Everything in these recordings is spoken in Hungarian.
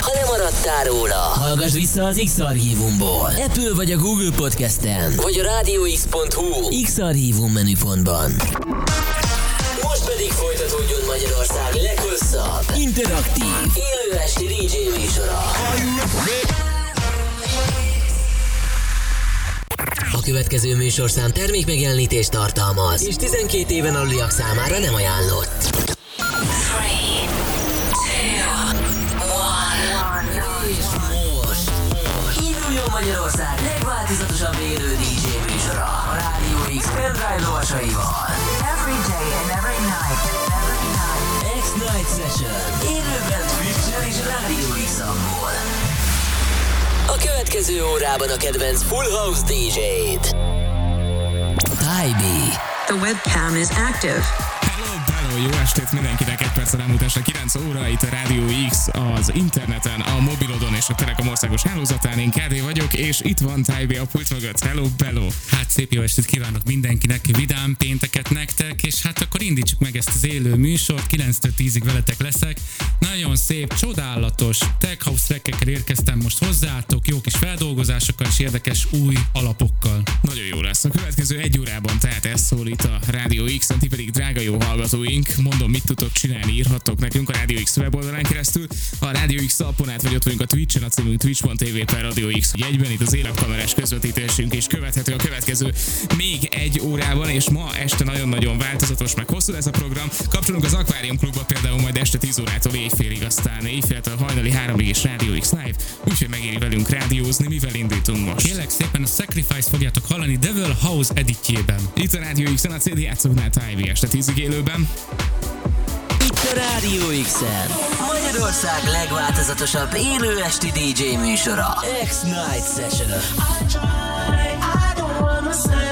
Ha nem maradtál róla, hallgass vissza az X-Archívumból. Apple vagy a Google Podcasten, vagy a rádióx.hu X-Archívum menüpontban. Most pedig folytatódjon Magyarország leghosszabb, interaktív, élő esti DJ műsora. A következő műsorszám termékmegjelenítést tartalmaz, és 12 éven aluliak számára nem ajánlott. Lovasaival. Every day and every night. Every night. X-Night Session. Élőben Twitch-en és Rádió x A következő órában a kedvenc Full House DJ-t. Tybee. The webcam is active. Hello, jó estét mindenkinek, egy perc elmúlt este 9 óra, itt a Rádió X az interneten, a mobilodon és a Telekom országos hálózatán. Én KD vagyok, és itt van Tybe a pult mögött. Hello, bello. Hát szép jó estét kívánok mindenkinek, vidám pénteket nektek, és hát akkor indítsuk meg ezt az élő műsort, 9-től 10-ig veletek leszek. Nagyon szép, csodálatos tech house trackekkel érkeztem most hozzátok, jó kis feldolgozásokkal és érdekes új alapokkal. Nagyon jó lesz. A következő egy órában tehát ez szól itt a Rádió x ti pedig drága jó hallgatóink. Mondom, mit tudtok csinálni, írhattok nekünk a Rádió X weboldalán keresztül. A Rádió X alapon át vagy ott vagyunk a Twitch-en, a címünk twitch.tv per Rádió X egyben, itt az élapkamerás közvetítésünk is követhető a következő még egy órában, és ma este nagyon-nagyon változatos, meg hosszú ez a program. Kapcsolunk az Aquarium Klubba például majd este 10 órától éjfélig, aztán éjféltől hajnali 3-ig is Rádió X Live, úgyhogy megéri velünk rádiózni, mivel indítunk most. Kérlek szépen a Sacrifice fogjátok hallani Devil House editjében. Itt a Rádió X-en a CD játszóknál Tyve este 10 élőben. Itt a Rádió x Magyarország legváltozatosabb élő esti DJ műsora. X-Night Session. Thank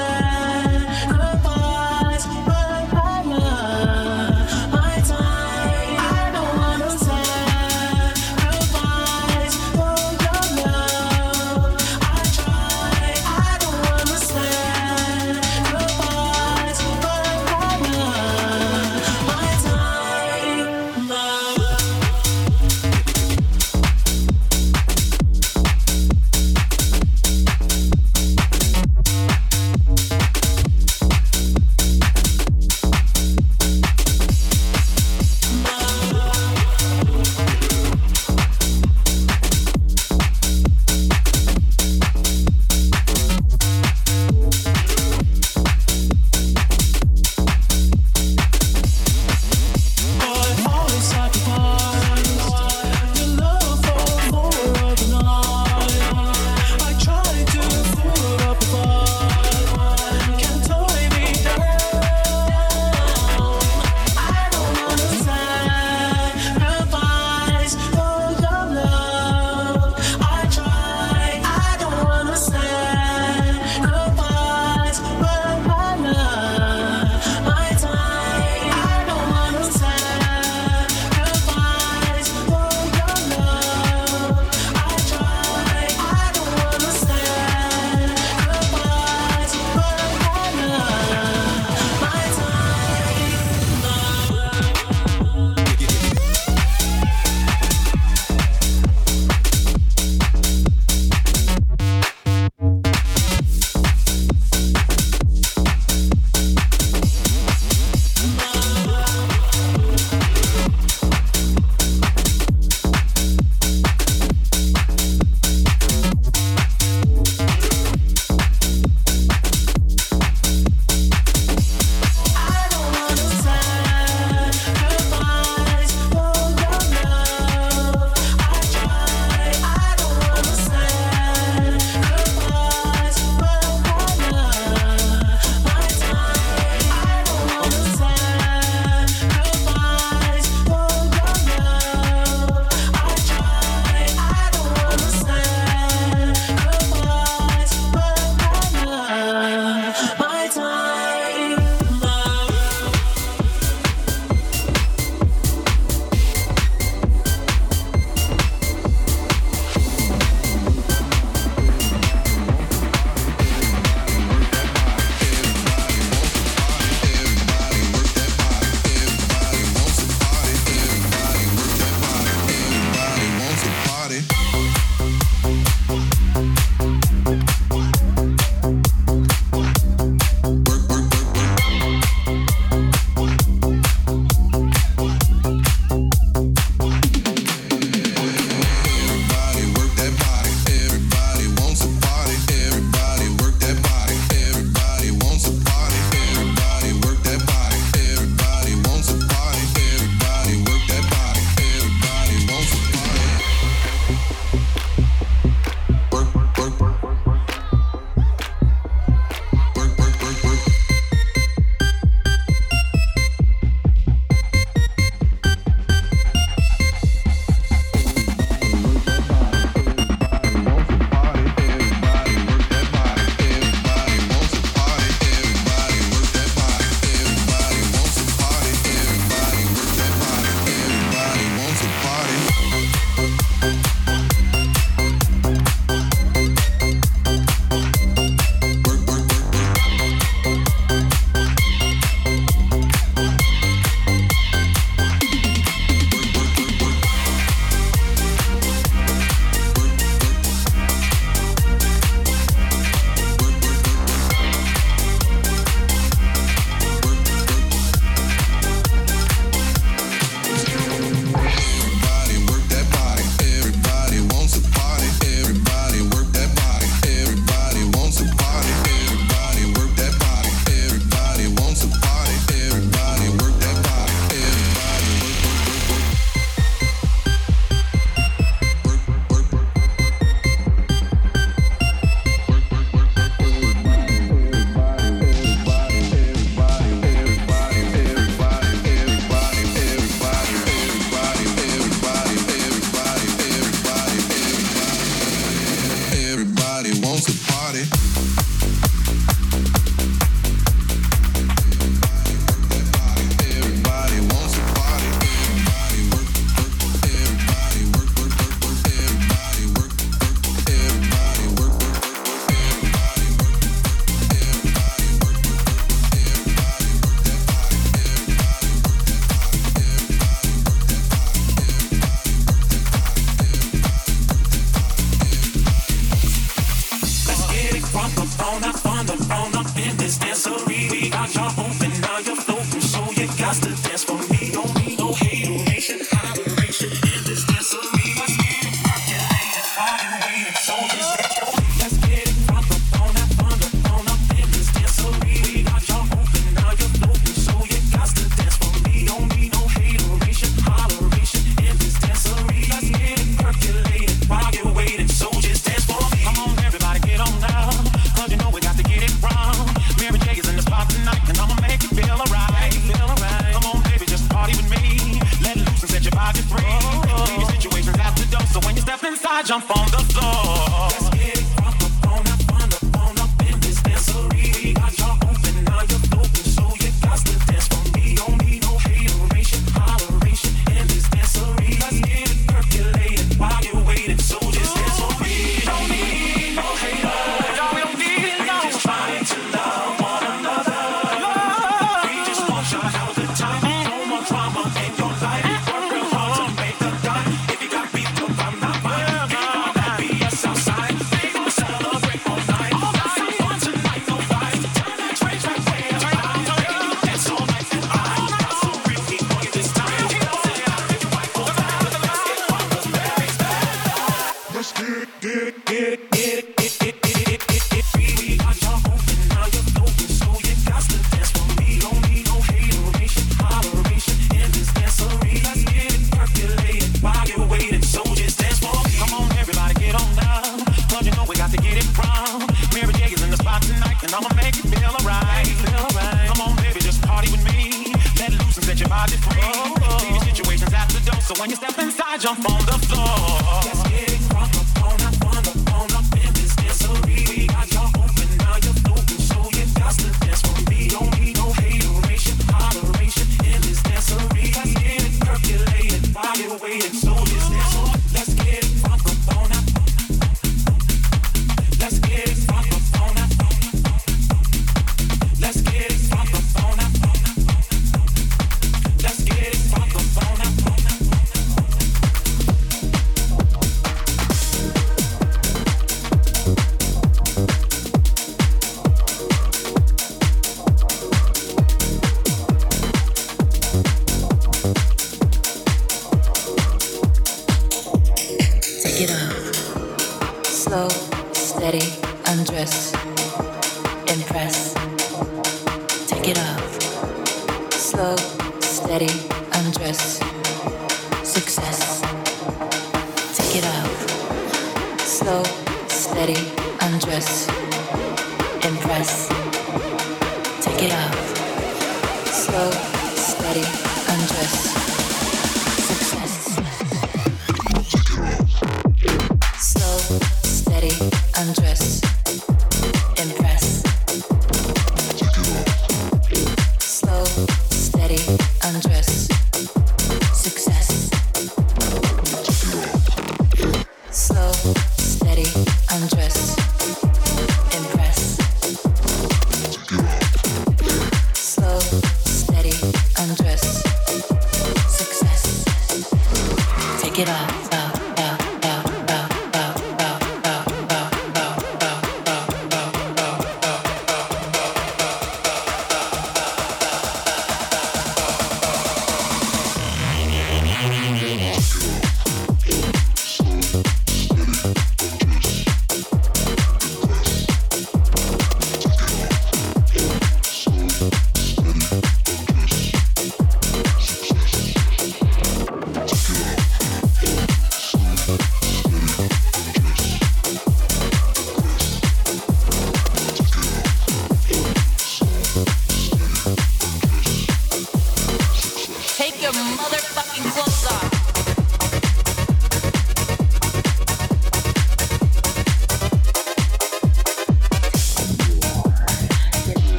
so when you step inside, jump on the floor.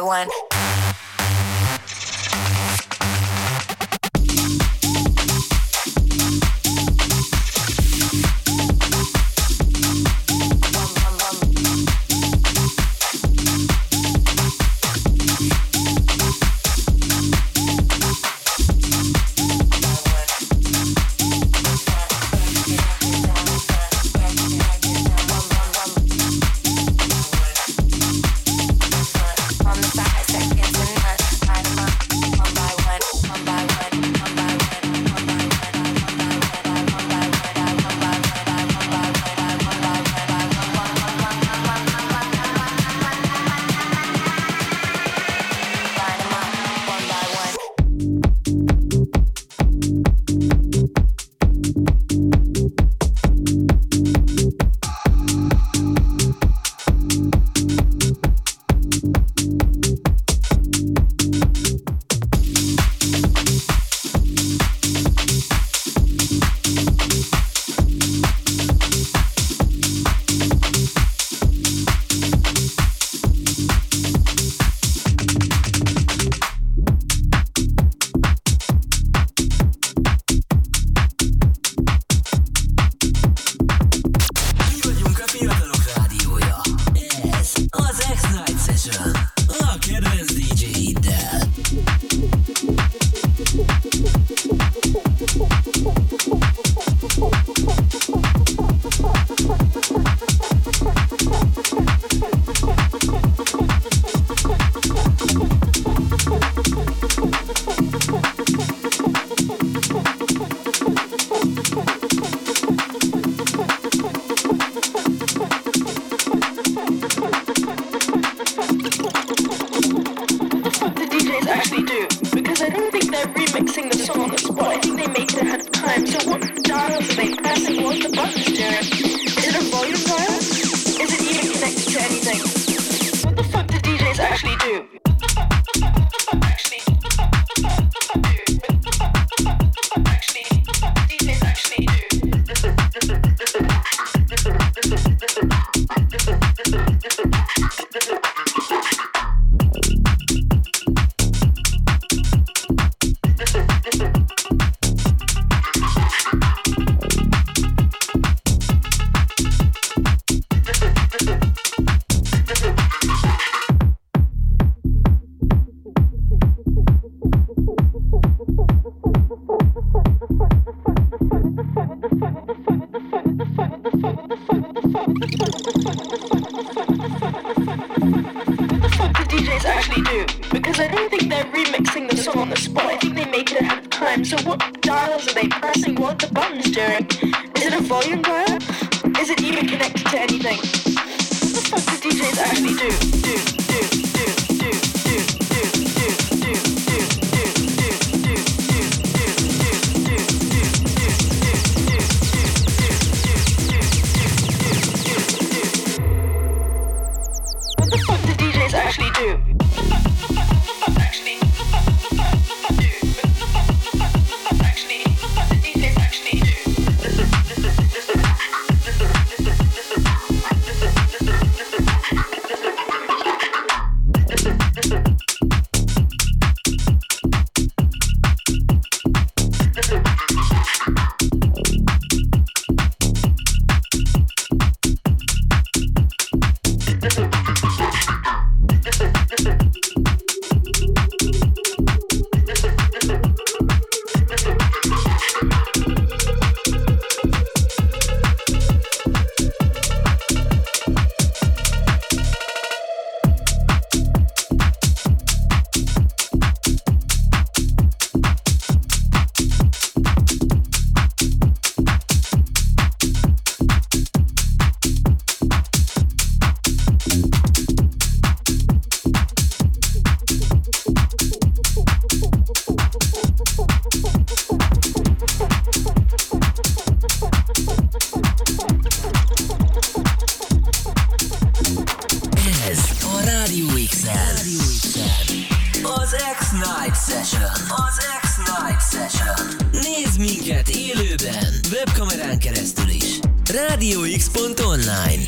one. DJs actually do. Because I don't think they're remixing the song on the spot. I think they make it ahead of time. So what dials are they pressing? What the buttons doing? Is it a volume dial? Is it even connected to anything? What the fuck do DJs actually do? Do. élőben, webkamerán keresztül is. Rádióx.online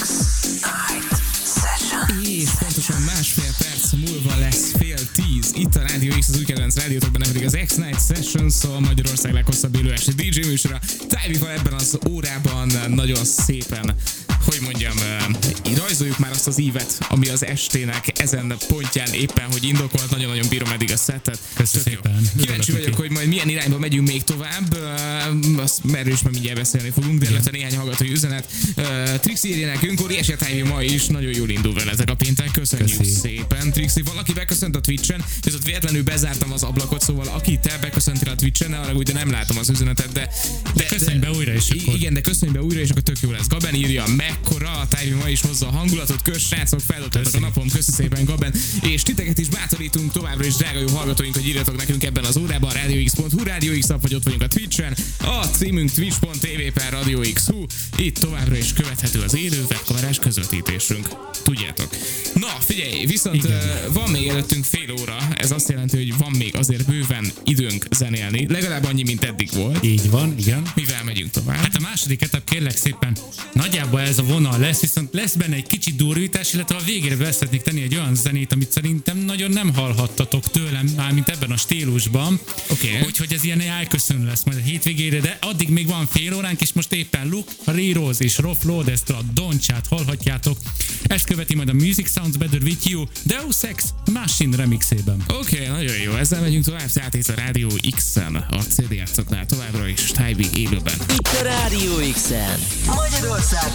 X Night Session És pontosan másfél perc múlva lesz fél tíz. Itt a Rádió X, az új kedvenc rádiótokban, nem pedig az X Night Session, szóval Magyarország leghosszabb élő esti DJ műsora. Tájvival ebben az órában nagyon szépen hogy mondjam, rajzoljuk már azt az ívet, ami az estének ezen pontján éppen, hogy indokolt, nagyon-nagyon bírom eddig a szettet. Köszönöm szépen. Kíváncsi vagyok, hogy majd milyen irányba megyünk még tovább. Azt erről is majd mindjárt beszélni fogunk, de illetve néhány hallgatói üzenet. Trixi írja nekünk, óriási ma is, nagyon jól indul veletek a péntek. Köszönjük Köszi. szépen. Trixi, valaki beköszönt a Twitch-en, viszont véletlenül bezártam az ablakot, szóval aki te beköszöntél a Twitch-en, arra úgy, de nem látom az üzenetet, de, de, köszönj be újra, és I- akkor- Igen, de köszönj be újra, és akkor tök jó lesz. Gaben írja, mekkora a tájvi ma is hozza a hangulatot, kösz srácok, feldobtatok a napom, köszi szépen Gaben, és titeket is bátorítunk továbbra is, drága jó hallgatóink, hogy írjatok nekünk ebben az órában, radiox.hu, Radio X app, vagy ott vagyunk a Twitch-en, a címünk twitch.tv per Radio X, Hu. itt továbbra is követhető az élő webkamerás közvetítésünk. Tudjátok. Na, figyelj, viszont Igen. van még előttünk fél óra, ez azt jelenti, hogy van még azért bőven időnk zenélni, legalább annyi, mint eddig volt. Így van, igen. Mivel megyünk tovább? Hát a második etap kérlek szépen nagyjából ez a vonal lesz, viszont lesz benne egy kicsi durvítás, illetve a végére be szeretnék tenni egy olyan zenét, amit szerintem nagyon nem hallhattatok tőlem, mármint ebben a stílusban. Oké. Úgyhogy ez ilyen elköszönő lesz majd a hétvégére, de addig még van fél óránk, és most éppen Luke, Riros és Rolf Lodestra a Doncsát hallhatjátok. Ezt követi majd a Music Sounds Better With You Deus Ex Machine remixében. Oké, okay, nagyon jó. Ezzel megyünk tovább, tehát itt a Rádió X-en, a CD játszoknál továbbra is Tybi élőben. Itt a Rádió X-en. Magyarország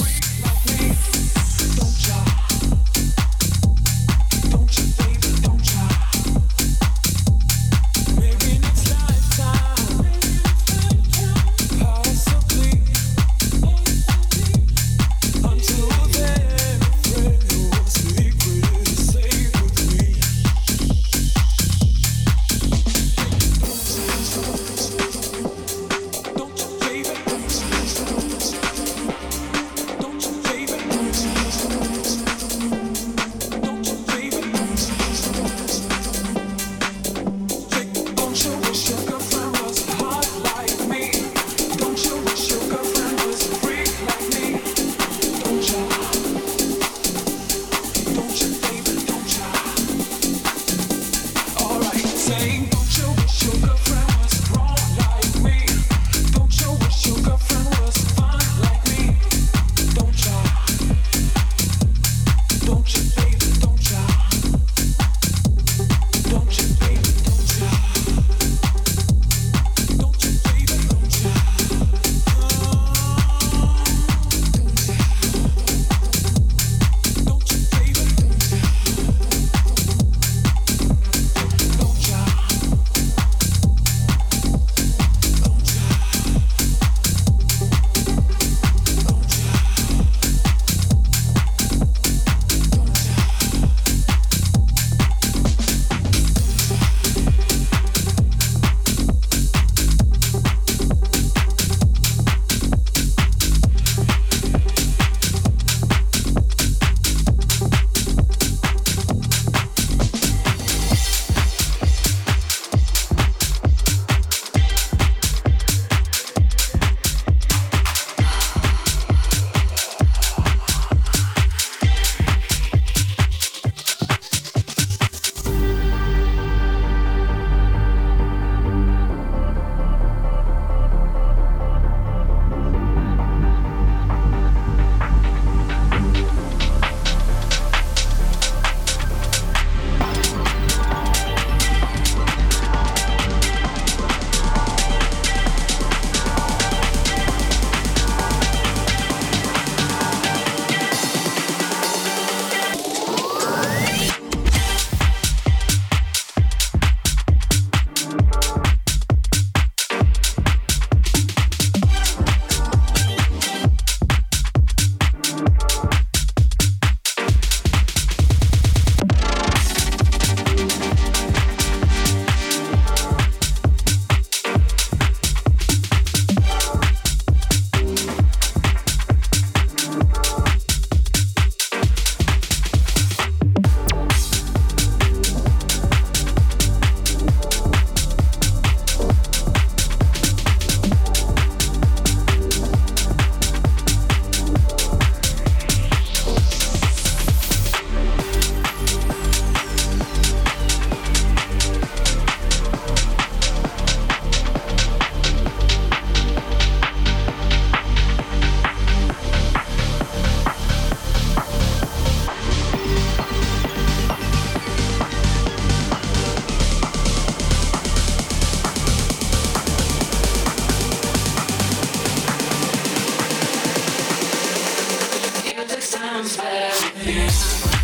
six times better.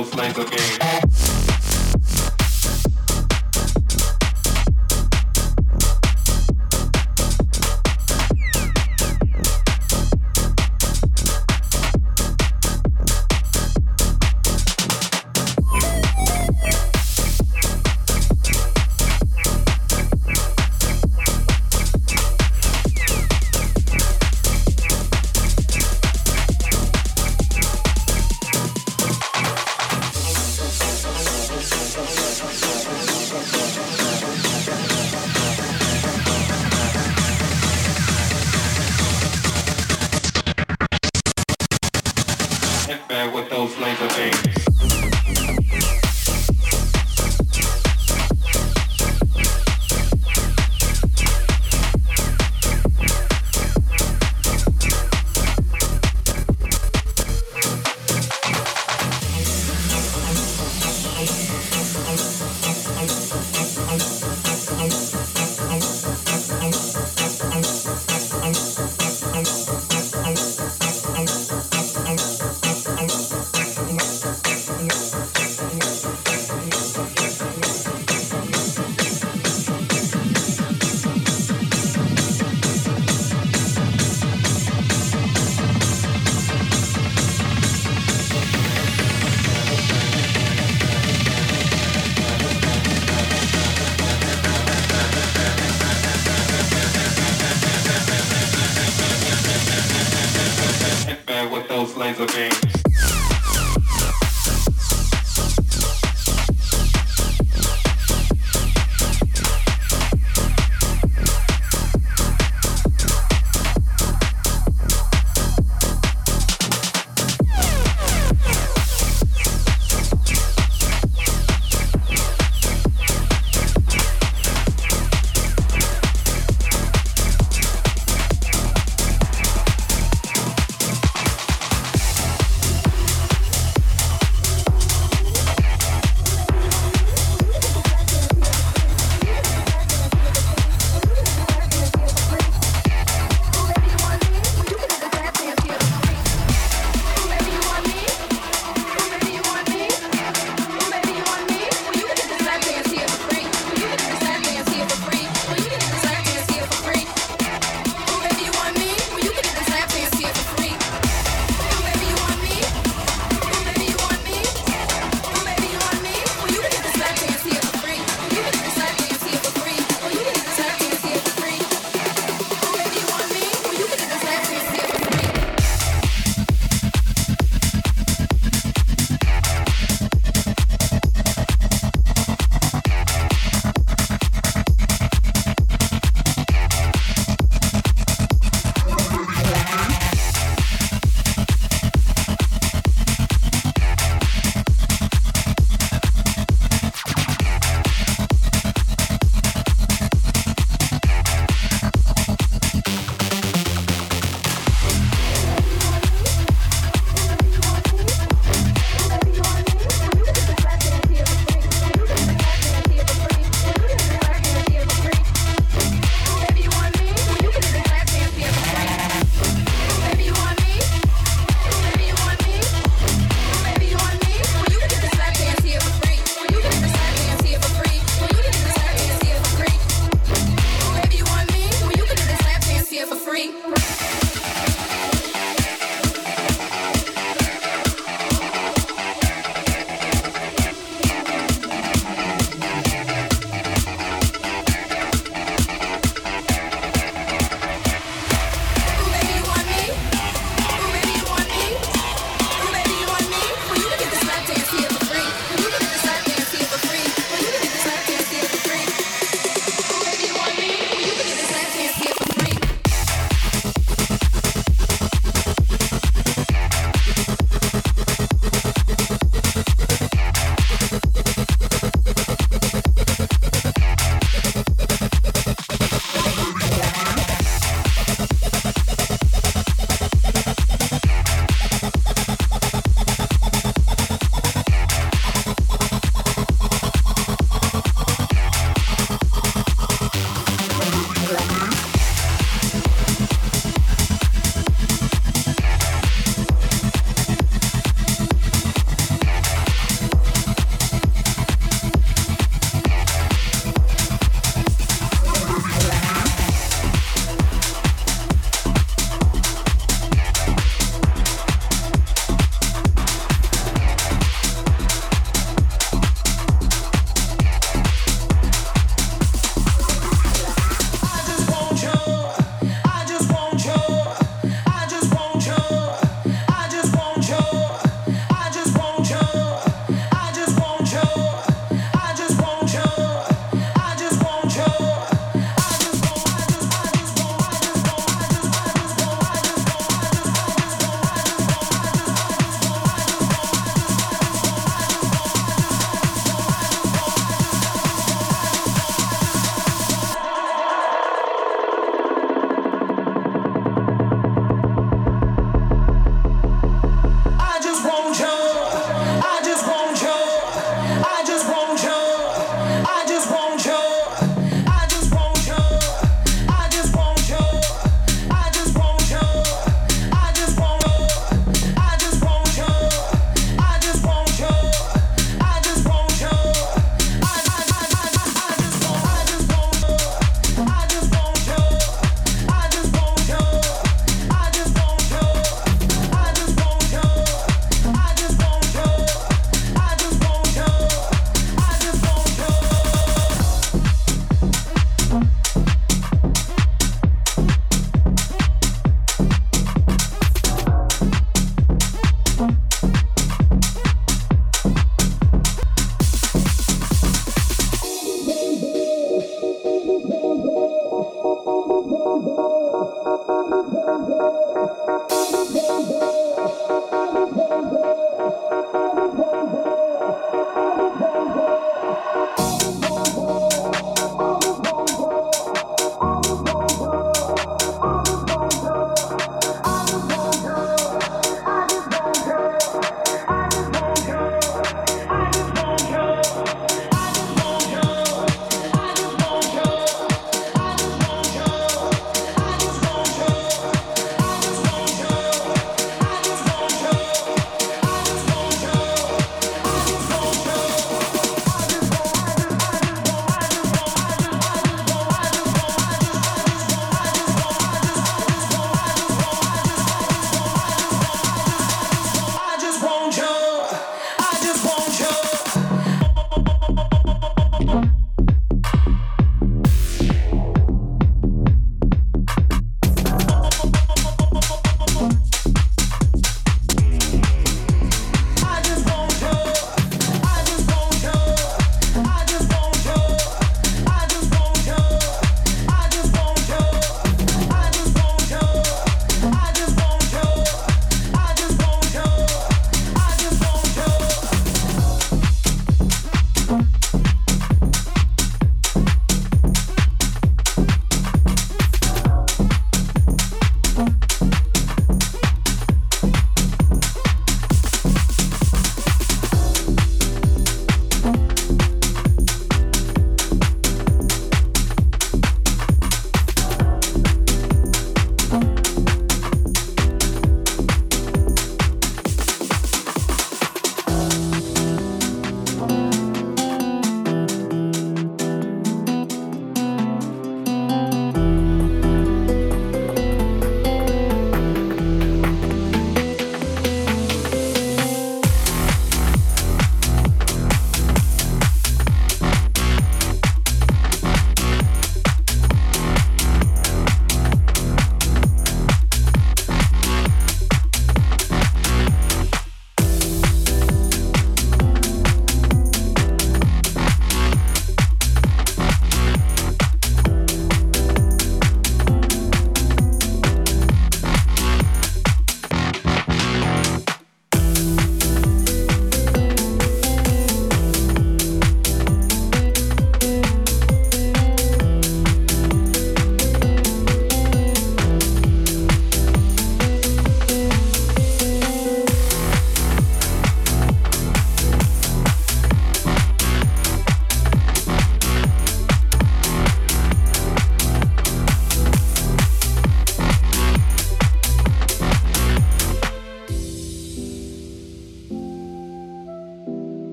no flank again.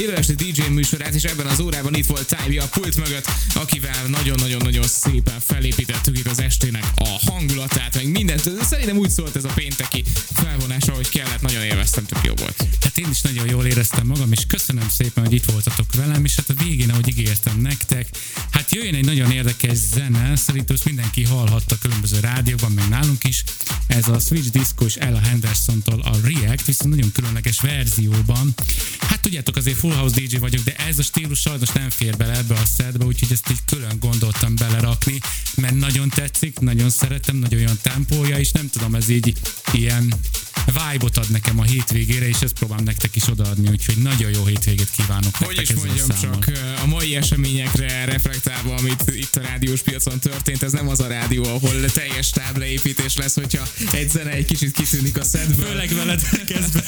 Élőesti DJ műsorát, és ebben az órában itt volt Tybi a pult mögött, akivel nagyon-nagyon-nagyon szépen felépítettük itt az estének a hangulatát, meg mindent. Szerintem úgy szólt ez a pénteki felvonás, ahogy kellett, nagyon élveztem, tök jó volt. Én is nagyon jól éreztem magam, és köszönöm szépen, hogy itt voltatok velem, és hát a végén, ahogy ígértem nektek, hát jöjjön egy nagyon érdekes zene, szerintem ezt mindenki hallhatta különböző rádióban, meg nálunk is, ez a Switch Disco és Ella Henderson-tól a React, viszont nagyon különleges verzióban. Hát tudjátok, azért full house DJ vagyok, de ez a stílus sajnos nem fér bele ebbe a setbe, úgyhogy ezt így külön gondoltam belerakni, mert nagyon tetszik, nagyon szeretem, nagyon olyan tempója, és nem tudom, ez így ilyen vibe-ot ad nekem a hétvégére, és ezt próbálom nektek is odaadni, úgyhogy nagyon jó hétvégét kívánok Hogy nektek is a mondjam számmal. csak, a mai eseményekre reflektálva, amit itt a rádiós piacon történt, ez nem az a rádió, ahol teljes táblaépítés lesz, hogyha egy zene egy kicsit kitűnik a szedből. Főleg veled kezdve.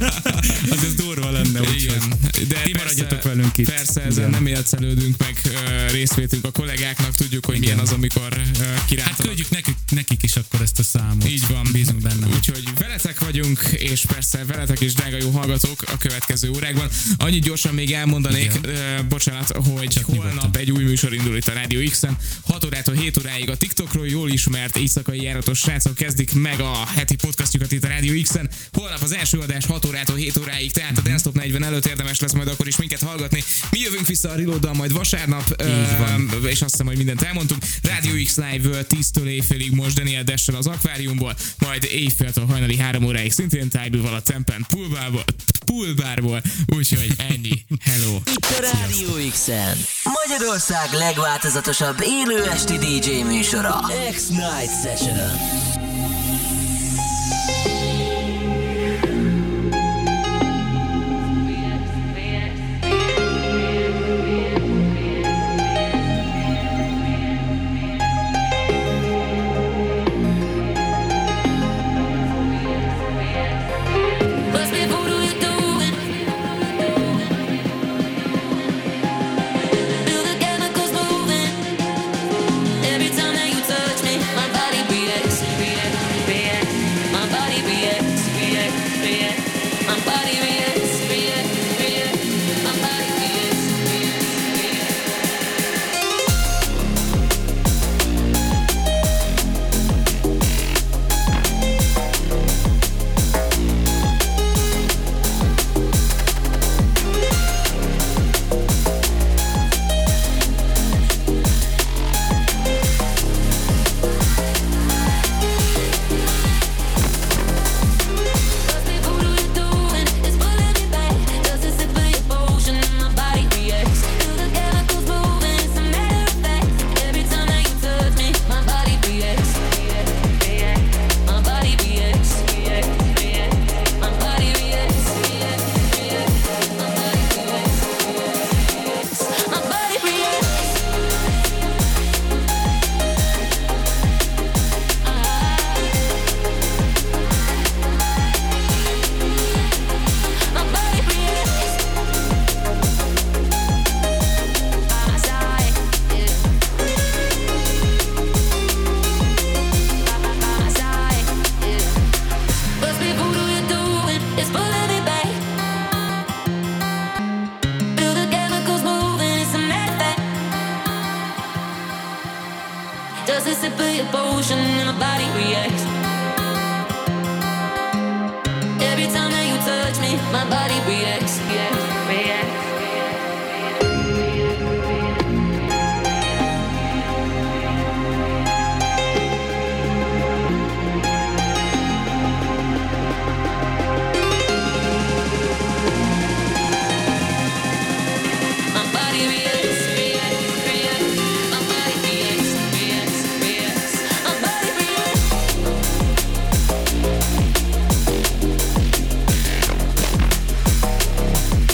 az ez durva lenne, úgyhogy Igen, de ti persze- maradjatok velünk itt. Persze, ezen Igen. nem élcelődünk meg ö, részvétünk a kollégáknak, tudjuk, hogy milyen az, amikor ö, Hát kirántanak. küldjük nekik, nekik is akkor ezt a számot. Így van. Bízunk benne. Úgyhogy veletek vagyunk, és persze veletek is, drága jó hallgatók, a következő órákban. Annyit gyorsan még elmondanék, ö, bocsánat, hogy Csak holnap egy új műsor indul itt a Rádió X-en. 6 órától 7 óráig a TikTokról jól ismert éjszakai járatos srácok kezdik meg a heti podcastjukat itt a Rádió X-en. Holnap az első adás 6 órától 7 óráig, tehát a Dance Top 40 előtt érdemes lesz majd akkor is minket hallgatni. Mi jövünk vissza a Reloaddal majd vasárnap, ö, és azt hiszem, hogy mindent elmondtunk. Rádió X Live 10-től éjfélig most Daniel Dessel az akváriumból, majd éjféltől hajnali 3 óráig szintén Tájbőval a Tempen poolbárból, poolbárból, úgyhogy ennyi. Hello! Itt a Rádió X-en. Magyarország legváltozatosabb élő esti DJ műsora. X-Night Session.